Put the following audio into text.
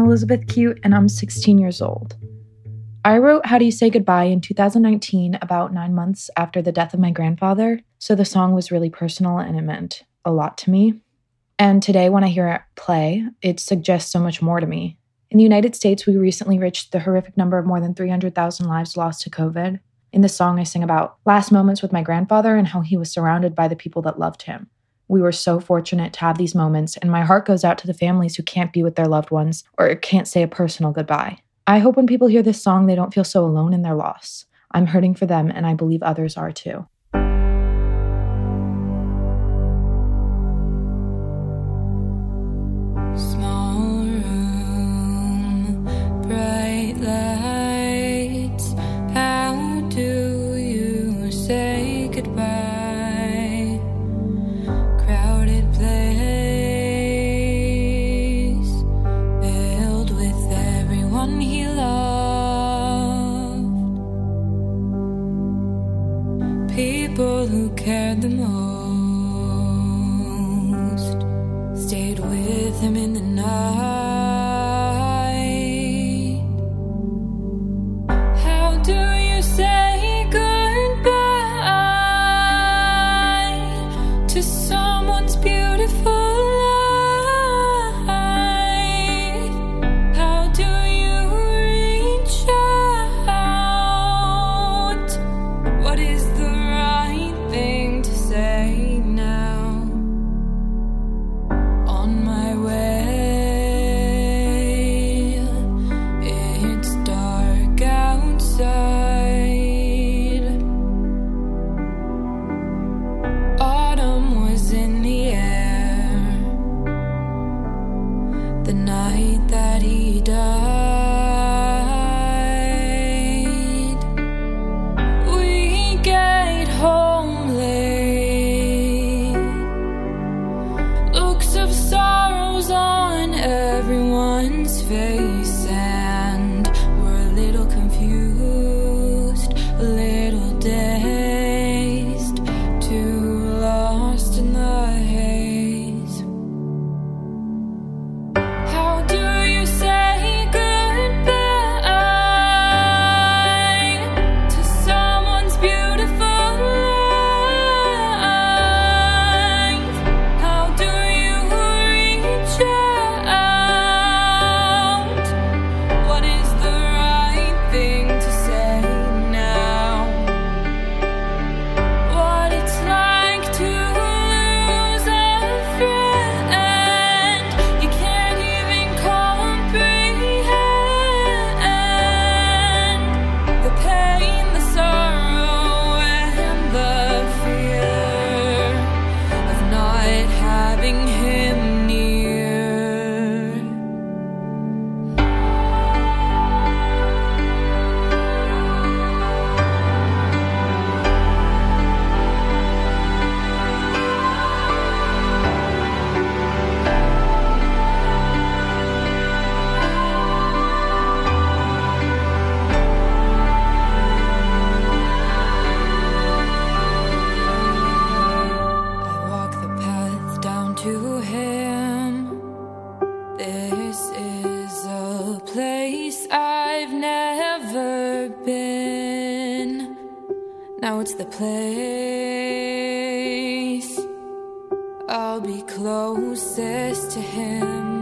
Elizabeth Cuite, and I'm 16 years old. I wrote How Do You Say Goodbye in 2019, about nine months after the death of my grandfather, so the song was really personal and it meant a lot to me. And today, when I hear it play, it suggests so much more to me. In the United States, we recently reached the horrific number of more than 300,000 lives lost to COVID. In the song, I sing about last moments with my grandfather and how he was surrounded by the people that loved him. We were so fortunate to have these moments, and my heart goes out to the families who can't be with their loved ones or can't say a personal goodbye. I hope when people hear this song, they don't feel so alone in their loss. I'm hurting for them, and I believe others are too. People who cared the most stayed with him in the night. He died. Now it's the place I'll be closest to him.